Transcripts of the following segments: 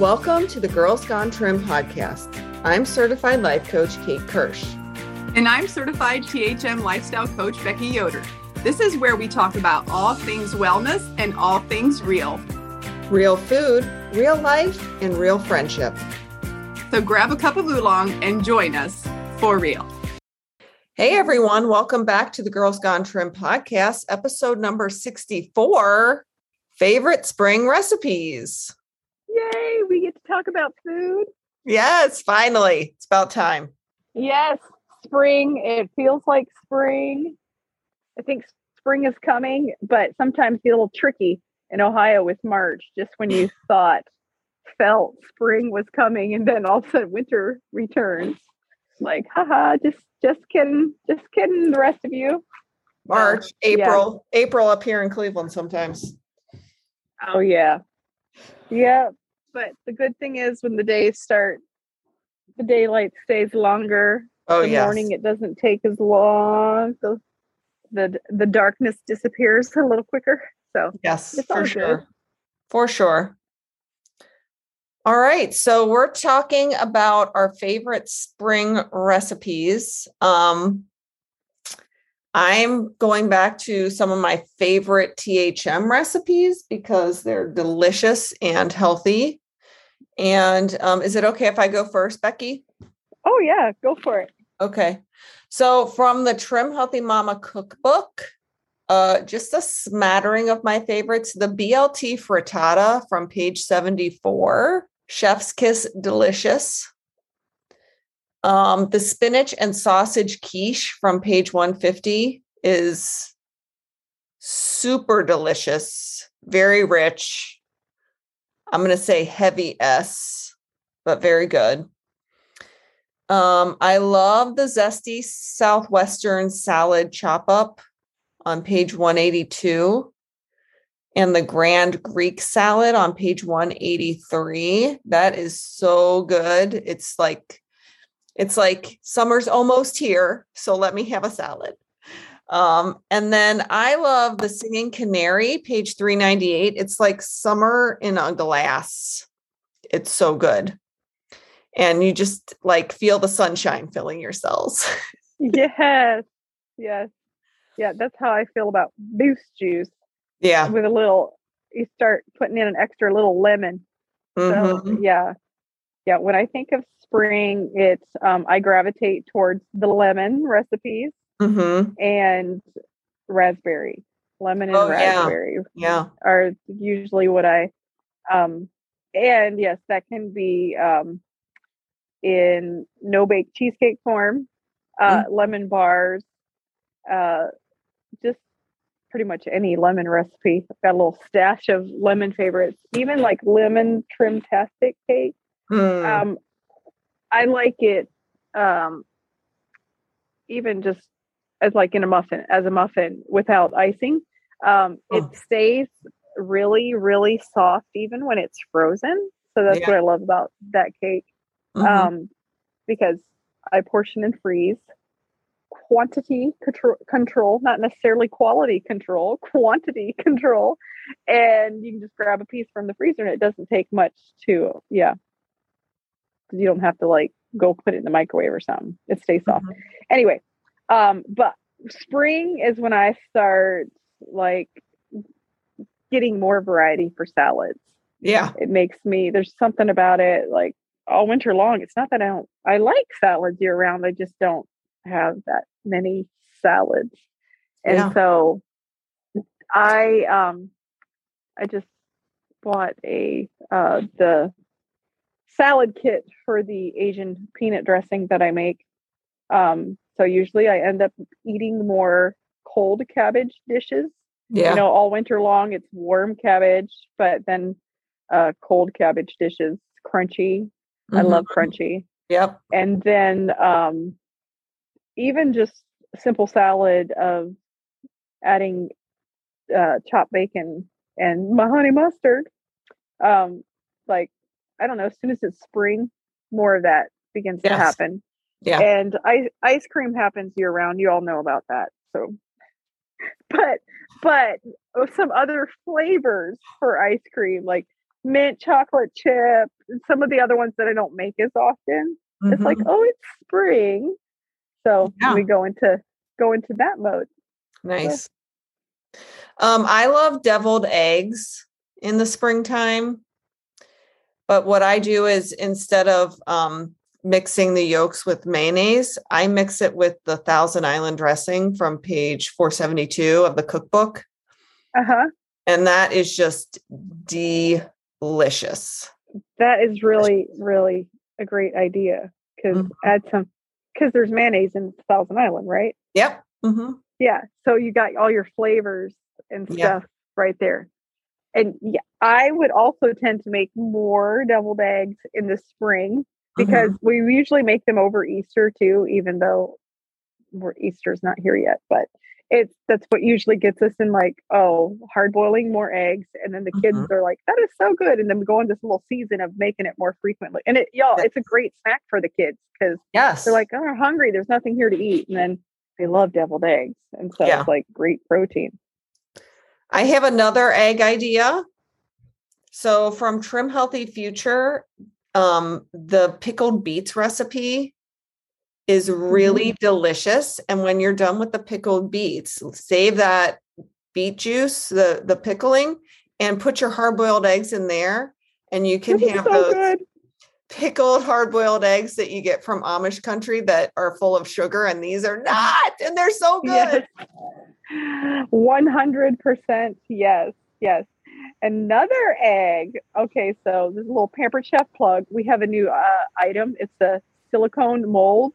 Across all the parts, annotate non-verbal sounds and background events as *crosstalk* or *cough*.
Welcome to the Girls Gone Trim podcast. I'm certified life coach Kate Kirsch. And I'm certified THM lifestyle coach Becky Yoder. This is where we talk about all things wellness and all things real. Real food, real life, and real friendship. So grab a cup of oolong and join us for real. Hey everyone, welcome back to the Girls Gone Trim podcast, episode number 64 Favorite Spring Recipes. Yay, we get to talk about food. Yes, finally. It's about time. Yes, spring. It feels like spring. I think spring is coming, but sometimes it's a little tricky in Ohio with March, just when you *laughs* thought, felt spring was coming, and then all of a sudden winter returns. Like, haha, just just kidding, just kidding. The rest of you. March, uh, April, yeah. April up here in Cleveland sometimes. Oh yeah, yeah. But the good thing is when the days start, the daylight stays longer. Oh, the yes. morning it doesn't take as long. So the the darkness disappears a little quicker. So yes, for sure. Good. For sure. All right. So we're talking about our favorite spring recipes. Um, I'm going back to some of my favorite THM recipes because they're delicious and healthy. And um, is it okay if I go first, Becky? Oh, yeah, go for it. Okay. So, from the Trim Healthy Mama cookbook, uh, just a smattering of my favorites the BLT frittata from page 74, Chef's Kiss Delicious. Um, the spinach and sausage quiche from page 150 is super delicious, very rich, I'm going to say heavy S, but very good. Um, I love the zesty Southwestern salad chop up on page 182 and the grand Greek salad on page 183. That is so good. It's like it's like summer's almost here, so let me have a salad. Um, and then I love the Singing Canary, page 398. It's like summer in a glass. It's so good. And you just like feel the sunshine filling your cells. *laughs* yes. Yes. Yeah, that's how I feel about boost juice. Yeah. With a little you start putting in an extra little lemon. Mm-hmm. So yeah. Yeah. When I think of spring, it's um I gravitate towards the lemon recipes mm-hmm. and raspberry, lemon and oh, raspberry. Yeah. Are usually what I um and yes, that can be um in no bake cheesecake form, uh mm-hmm. lemon bars, uh just pretty much any lemon recipe. I've got a little stash of lemon favorites, even like lemon trim tastic cake. Mm. Um I like it um even just as like in a muffin, as a muffin without icing. Um, oh. It stays really, really soft even when it's frozen. So that's yeah. what I love about that cake. Mm-hmm. Um, because I portion and freeze quantity control, control, not necessarily quality control, *laughs* quantity control. And you can just grab a piece from the freezer and it doesn't take much to, yeah. You don't have to like go put it in the microwave or something. It stays soft. Mm-hmm. Anyway, um, but spring is when I start like getting more variety for salads. Yeah. It makes me there's something about it like all winter long. It's not that I don't I like salads year round. I just don't have that many salads. And yeah. so I um I just bought a uh the salad kit for the Asian peanut dressing that I make. Um so usually I end up eating more cold cabbage dishes. Yeah. You know, all winter long it's warm cabbage, but then uh cold cabbage dishes, crunchy. Mm-hmm. I love crunchy. Yep. And then um even just simple salad of adding uh chopped bacon and my honey mustard. Um like I don't know, as soon as it's spring, more of that begins yes. to happen. Yeah. And ice ice cream happens year round. You all know about that. So but but some other flavors for ice cream like mint chocolate chip some of the other ones that I don't make as often. It's like, Mhm. oh, it's spring. So Yeah. we go into go into that mode. nice. Um, I love deviled eggs in the springtime. But what I do is instead of um, mixing the yolks with mayonnaise, I mix it with the Thousand Island dressing from page 472 of the cookbook. Uh-huh. And that is just delicious. That is really, really a great idea. Because Mhm. add some because there's mayonnaise in Thousand Island, right? Yep. hmm Yeah. So you got all your flavors and Yeah. stuff right there. And yeah, I would also tend to make more deviled eggs in the spring because we usually make them over Easter too, even though we're Easter's not here yet. But it's that's what usually gets us in like, oh, hard boiling more eggs. And then the kids Mhm. are like, that is so good. And then we go on this little season of making it more frequently. And it y'all, it's a great snack for the kids because Yes. they're like, oh, I'm hungry. There's nothing here to eat. And then they love deviled eggs. And so Yeah. it's like great protein. I have another egg idea. So from Trim Healthy Future, um, the pickled beets recipe is really delicious. And when you're done with the pickled beets, save that beet juice, the the pickling, and put your hard boiled eggs in there. And you can This have so those good. pickled hard boiled eggs that you get from Amish country that are full of sugar, and these are not, and they're so good. Yes. 100% yes. Yes. Another egg. Okay, so this is a little Pampered Chef plug. We have a new uh, item. It's a silicone mold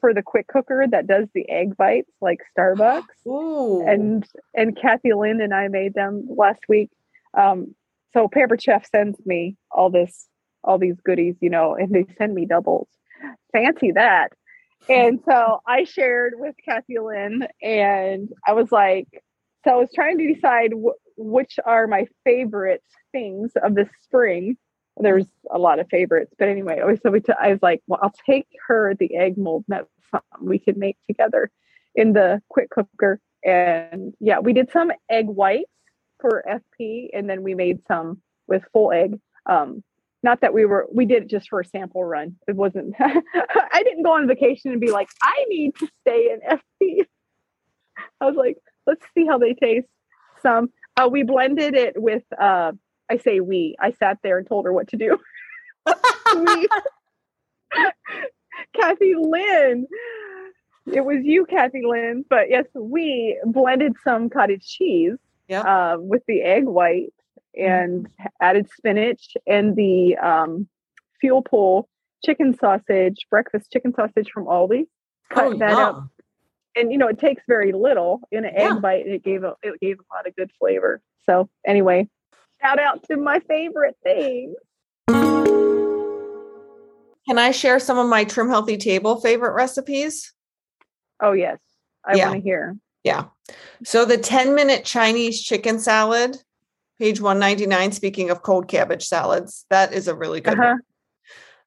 for the quick cooker that does the egg bites like Starbucks. *gasps* Ooh. and and Kathy Lynn and I made them last week. Um, so Pampered Chef sends me all this, all these goodies, you know, and they send me doubles. Fancy that. And so *laughs* I shared with Kathy Lynn, and I was like, so I was trying to decide wh- which are my favorite things of the spring. There's a lot of favorites, but anyway, so we t- I was like, well, I'll take her the egg mold. something we could make together in the quick cooker. And yeah, we did some egg whites for FP, and then we made some with full egg. Um, not that we were we did it just for a sample run. It wasn't. *laughs* I didn't go on vacation and be like, I need to stay in FP. *laughs* I was like, let's see how they taste. Some uh, we blended it with. Uh, I say we. I sat there and told her what to do. we, *laughs* Kathy Lynn. It was you, Kathy Lynn. But yes, we blended some cottage cheese Yep. uh, with the egg white and added spinach and the um, fuel pull chicken sausage, breakfast chicken sausage from Aldi. Cut Oh, that up, yum. And you know it takes very little in an Yeah. egg bite, and it gave a it gave a lot of good flavor. So anyway, shout out to my favorite thing. Can I share some of my Trim Healthy Table favorite recipes? Oh yes, I Yeah. want to hear. Yeah. So the 10 minute Chinese chicken salad, page 199, speaking of cold cabbage salads, that is a really good Uh-huh.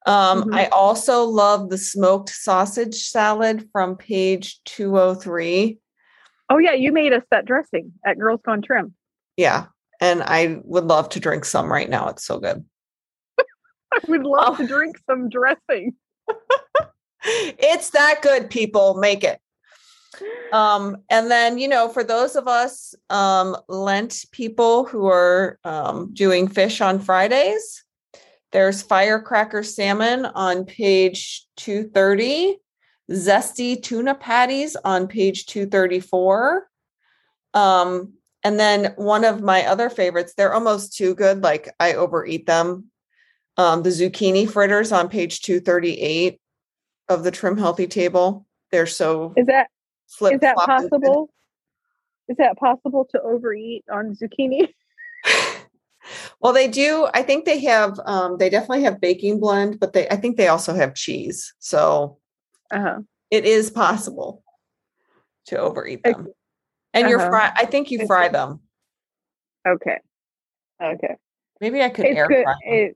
Um, Mhm. I also love the smoked sausage salad from page 203. Oh yeah, you made us that dressing at Girls Gone Trim. Yeah. And I would love to drink some right now. It's so good. *laughs* I would love Oh. to drink some dressing. *laughs* it's that good, people. Make it. Um, and then, you know, for those of us um, Lent people who are um, doing fish on Fridays, there's firecracker salmon on page 230, zesty tuna patties on page 234. Um, and then one of my other favorites, they're almost too good, like I overeat them. Um, the zucchini fritters on page 238 of the trim healthy table. They're so Is that is that flop and good. possible? Is that possible to overeat on zucchini? *laughs* Well, they do. I think they have. Um, they definitely have baking blend, but they. I think they also have cheese. So Uh-huh. it is possible to overeat them. And you're uh-huh. fry. I think you fry them. Okay. Okay. Maybe I could It's air good. fry them. It,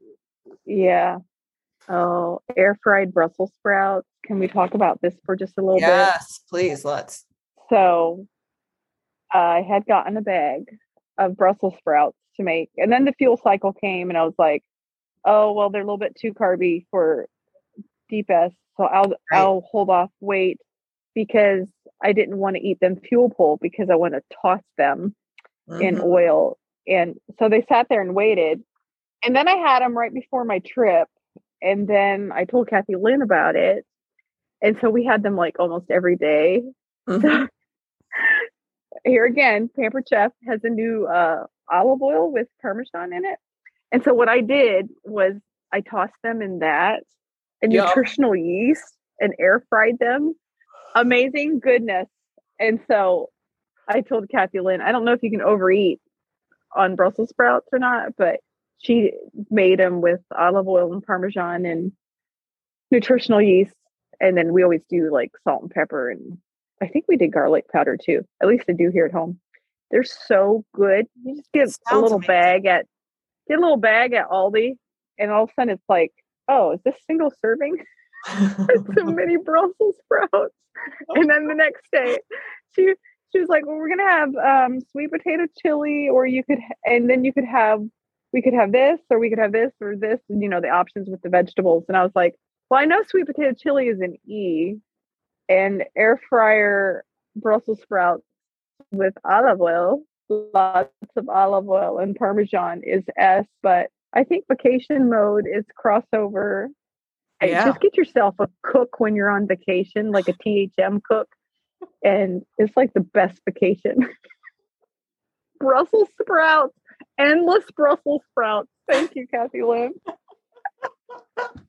yeah. Oh, air fried Brussels sprouts. Can we talk about this for just a little bit? Yes, please. Let's. So I had gotten a bag of Brussels sprouts to make, and then the fuel cycle came, and I was like, oh well, they're a little bit too carby for deep S, so I'll right. I'll hold off wait because I didn't want to eat them fuel pull because I want to toss them mm-hmm. in oil. And so they sat there and waited. And then I had them right before my trip. And then I told Kathy Lynn about it. And so we had them like almost every day. Mm-hmm. Here again, Pampered Chef has a new uh, olive oil with Parmesan in it. And so what I did was I tossed them in that and yep. nutritional yeast and air fried them amazing goodness. And so I told Kathy Lynn, I don't know if you can overeat on Brussels sprouts or not, but she made them with olive oil and parmesan and nutritional yeast. And then we always do like salt and pepper. And I think we did garlic powder too. At least I do here at home. They're so good. You just get a little amazing. bag at get a little bag at Aldi, and all of a sudden it's like, oh, is this single serving? *laughs* so *laughs* many Brussels sprouts. And then the next day, she she was like, "Well, we're gonna have um, sweet potato chili, or you could, and then you could have, we could have this, or we could have this, or this, and you know the options with the vegetables." And I was like, "Well, I know sweet potato chili is an E, and air fryer Brussels sprouts with olive oil, lots of olive oil and Parmesan is S, but I think vacation mode is crossover yeah. Just get yourself a cook when you're on vacation, like a THM cook, and it's like the best vacation. *laughs* Brussels sprouts, endless Brussels sprouts. Thank you, Kathy Lynn. *laughs*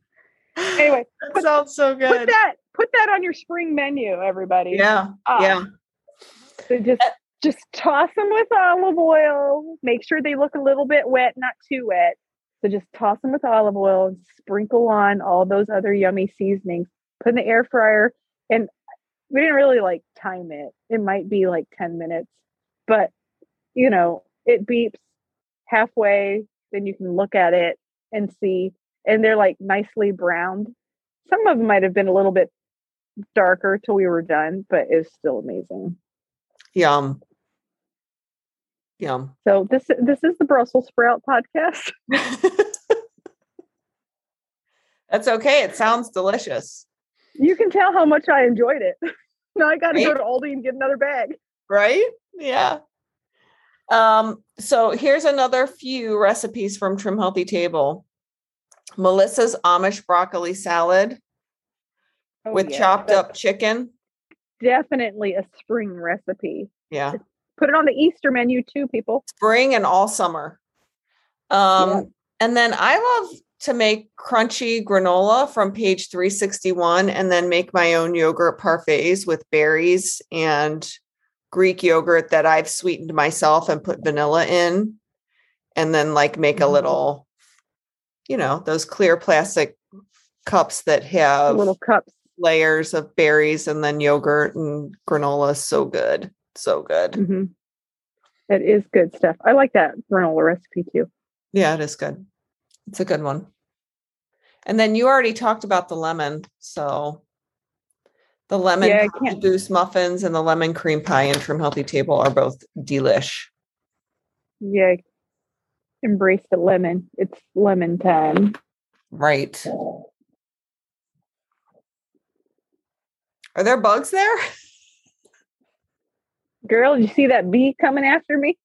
anyway, that put, sounds so good. Put that put that on your spring menu, everybody. Yeah, uh, yeah. So just uh, just toss them with olive oil. Make sure they look a little bit wet, not too wet. So just toss them with olive oil and sprinkle on all those other yummy seasonings. Put in the air fryer. And we didn't really like time it. It might be like 10 minutes, but you know, it beeps halfway. Then you can look at it and see. And they're like nicely browned. Some of them might have been a little bit darker till we were done, but it's still amazing. Yum. Yum. So this this is the Brussels sprout podcast. *laughs* That's okay. It sounds delicious. You can tell how much I enjoyed it. *laughs* now I got to right? go to Aldi and get another bag. Right? Yeah. Um, so here's another few recipes from Trim Healthy Table. Melissa's Amish broccoli salad oh, with yeah. chopped That's up chicken. Definitely a spring recipe. Yeah. Put it on the Easter menu too, people. Spring and all summer. Um, yeah. and then I love to make crunchy granola from page 361 and then make my own yogurt parfaits with berries and Greek yogurt that I've sweetened myself and put vanilla in. And then like make a mm-hmm. little, you know, those clear plastic cups that have little cups layers of berries and then yogurt and granola. So good. So good. Mm-hmm. It is good stuff. I like that granola recipe too. Yeah, it is good. It's a good one. And then you already talked about the lemon. So the lemon yeah, boost muffins and the lemon cream pie and Trim Healthy Table are both delish. Yeah. Embrace the lemon. It's lemon time. Right. Are there bugs there? Girl, you see that bee coming after me?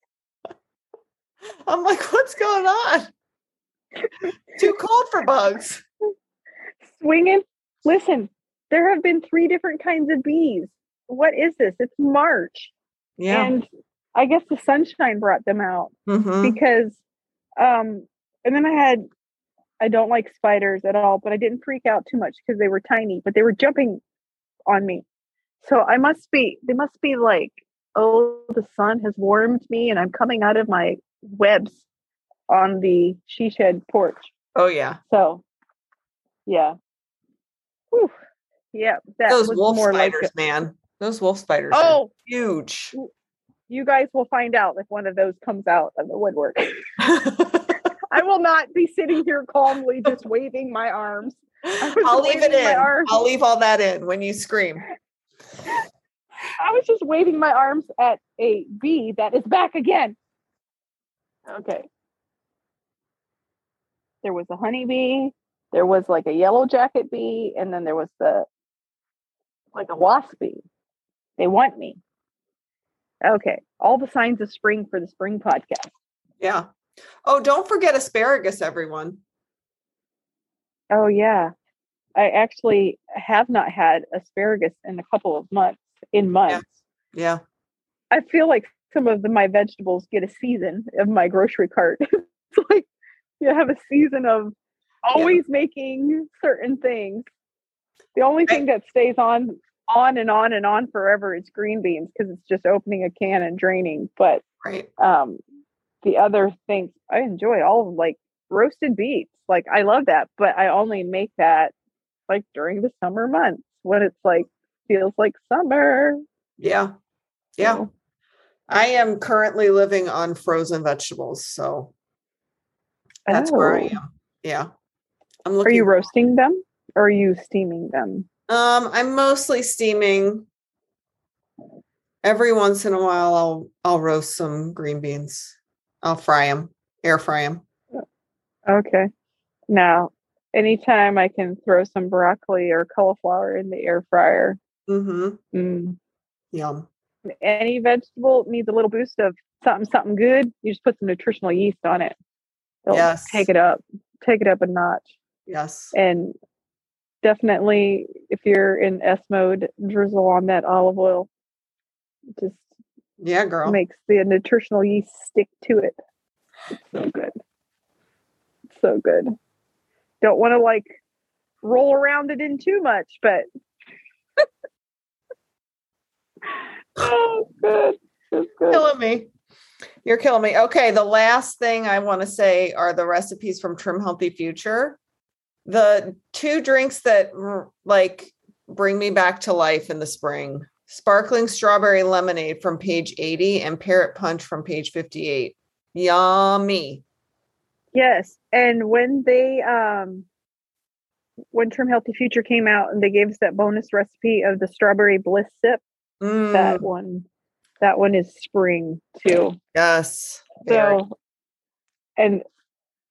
I'm like, what's going on? Too cold for bugs. Swinging. Listen, there have been three different kinds of bees. What is this? It's March. Yeah. And I guess the sunshine brought them out mm-hmm. because, um, and then I had, I don't like spiders at all, but I didn't freak out too much because they were tiny, but they were jumping on me. So I must be, they must be like, oh, the sun has warmed me and I'm coming out of my webs on the she shed porch. Oh yeah. So yeah. Whew. Yeah. Those wolf spiders, like man. Those wolf spiders. Oh, huge. You guys will find out if one of those comes out of the woodwork. *laughs* I will not be sitting here calmly just waving my arms. I'll leave it in. I'll leave all that in when you scream. I was just waving my arms at a bee that is back again. Okay. there was a honeybee, there was like a yellow jacket bee, and then there was the like a wasp bee. They want me. Okay, all the signs of spring for the spring podcast. Yeah. Oh, don't forget asparagus, everyone. Oh yeah, I actually have not had asparagus in a couple of months. In months, Yeah. I feel like some of the, my vegetables get a season of my grocery cart. *laughs* it's like you have a season of always making certain things. The only thing that stays on on and on and on forever is green beans because it's just opening a can and draining. But Right. um the other things I enjoy all of like roasted beets. Like I love that, but I only make that like during the summer months when it's like feels like summer. Yeah. Yeah. So, I am currently living on frozen vegetables. So that's where I oh. am. Yeah. I'm Are you roasting them or are you steaming them? Um, I'm mostly steaming. Every once in a while, I'll I'll roast some green beans. I'll fry them, air fry them. Okay. Now, anytime I can throw some broccoli or cauliflower in the air fryer, Mm-hmm. mm, Yum. any vegetable needs a little boost of something, something good. You just put some nutritional yeast on it. It'll Yes. Take it up, take it up a notch. Yes. And definitely, if you're in S mode, drizzle on that olive oil. Just Yeah, girl. makes the nutritional yeast stick to it. It's so good. So good. Don't want to like roll around it in too much, but *laughs* oh, good. Good, good. killing me. You're killing me. Okay, the last thing I want to say are the recipes from Trim Healthy Future. The two drinks that like bring me back to life in the spring. Sparkling strawberry lemonade from page 80 and parrot punch from page 58. Yummy. Yes. And when they um when Trim Healthy Future came out and they gave us that bonus recipe of the strawberry bliss sip, Mm, that one that one is spring too. yes. very. So, and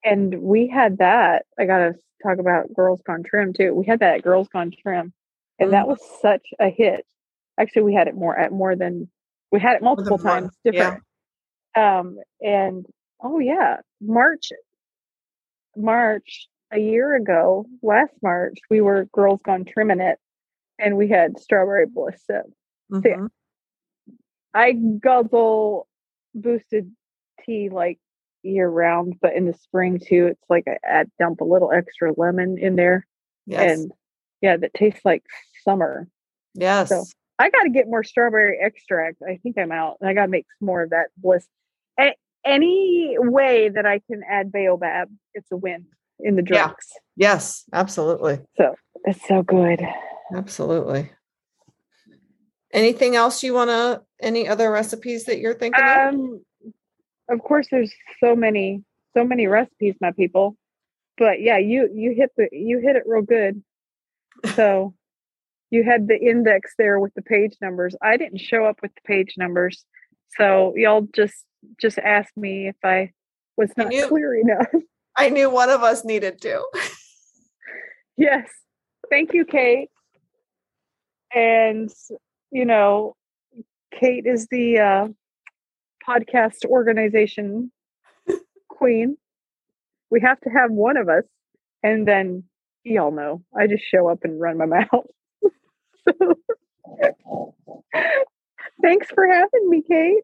and we had that. I gotta talk about Girls Gone Trim too. We had that at Girls Gone Trim, and that Mhm. was such a hit. Actually, we had it more at more than we had it multiple times. Different. Um, and oh yeah, March, March a year ago, last March, we were Girls Gone Trimming it, and we had strawberry bliss sip. Mhm. I guzzle boosted tea like year round, but in the spring too, it's like I add dump a little extra lemon in there, Yes. and yeah, that tastes like summer. yes. So I got to get more strawberry extract. I think I'm out, and I got to make some more of that bliss. A- any way that I can add baobab, it's a win in the Yeah. drinks. yes. Absolutely. So it's so good. Absolutely. Anything else you want to, any other recipes that you're thinking? Um, of course, there's so many, so many recipes, my people. But yeah, you you hit the you hit it real good. So you had the index there with the page numbers. I didn't show up with the page numbers, so y'all just just ask me if I was not you- clear enough. *laughs* I knew one of us needed to. yes, thank you, Kate. And you know, Kate is the uh, podcast organization queen. We have to have one of us, and then y'all know I just show up and run my mouth. So, *laughs* thanks for having me, Kate.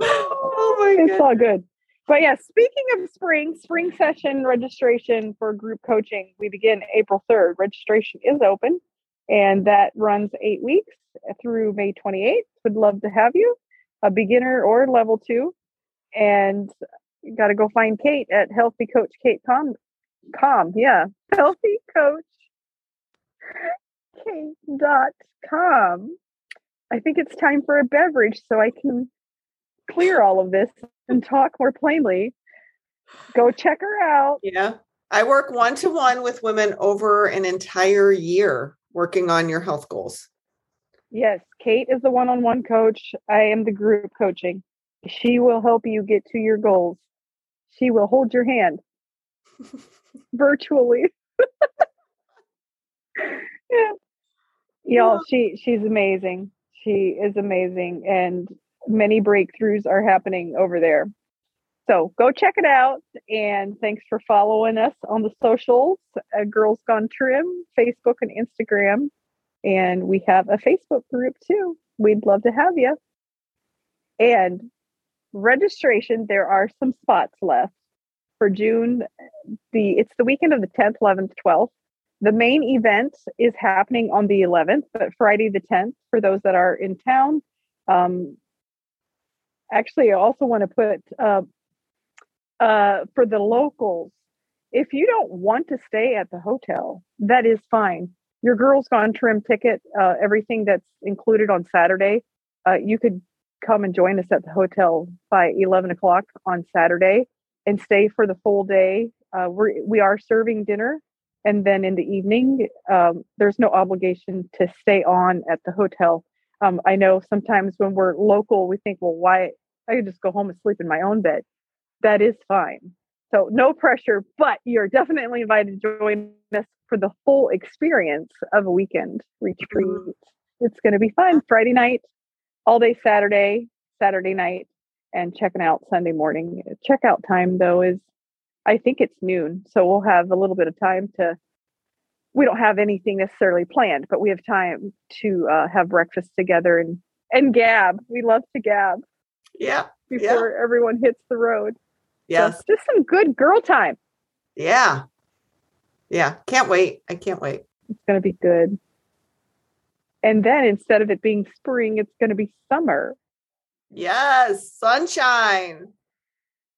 Oh my it's all good. But yeah, speaking of spring, spring session registration for group coaching, we begin April 3rd. Registration is open and that runs eight weeks through May 28th. Would love to have you, a beginner or level two. And you got to go find Kate at Healthy Coach Kate Com. Com, yeah, Healthy Coach Kate dot com. I think it's time for a beverage so I can clear all of this and talk more plainly. Go check her out. Yeah. I work one to one with women over an entire year working on your health goals. Yes, Kate is the one on one coach. I am the group coaching. She will help you get to your goals. She will hold your hand *laughs* virtually. *laughs* yeah. Y'all, she she's amazing. She is amazing and many breakthroughs are happening over there. So go check it out. And thanks for following us on the socials Girls Gone Trim, Facebook and Instagram. And we have a Facebook group too. We'd love to have you. And registration, there are some spots left for June. The it's the weekend of the 10th, 11th, 12th. The main event is happening on the 11th, but Friday the 10th for those that are in town. Um, actually, I also want to put uh, uh, for the locals, if you don't want to stay at the hotel, that is fine. Your Girls Gone Trim ticket, uh, everything that's included on Saturday, uh, you could come and join us at the hotel by 11 o'clock on Saturday and stay for the full day. Uh, we're, we are serving dinner. And then in the evening, um, there's no obligation to stay on at the hotel. Um, I know sometimes when we're local, we think, well, why? I could just go home and sleep in my own bed that is fine. So no pressure, but you're definitely invited to join us for the full experience of a weekend retreat. Mm-hmm. It's going to be fun. Friday night, all day Saturday, Saturday night, and checking out Sunday morning. Checkout time though is, I think it's noon, so we'll have a little bit of time to. We don't have anything necessarily planned, but we have time to uh, have breakfast together and and gab. We love to gab. Yeah. Before yeah. everyone hits the road. Yes. So just some good girl time. Yeah. Yeah. Can't wait. I can't wait. It's going to be good. And then instead of it being spring, it's going to be summer. Yes. Sunshine.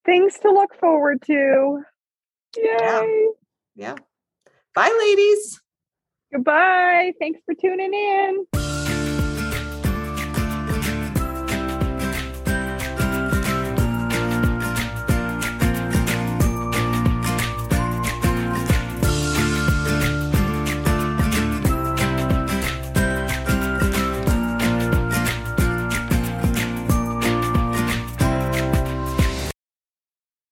Things to look forward to. Yay. Yeah. yeah. Bye, ladies. Goodbye. Thanks for tuning in.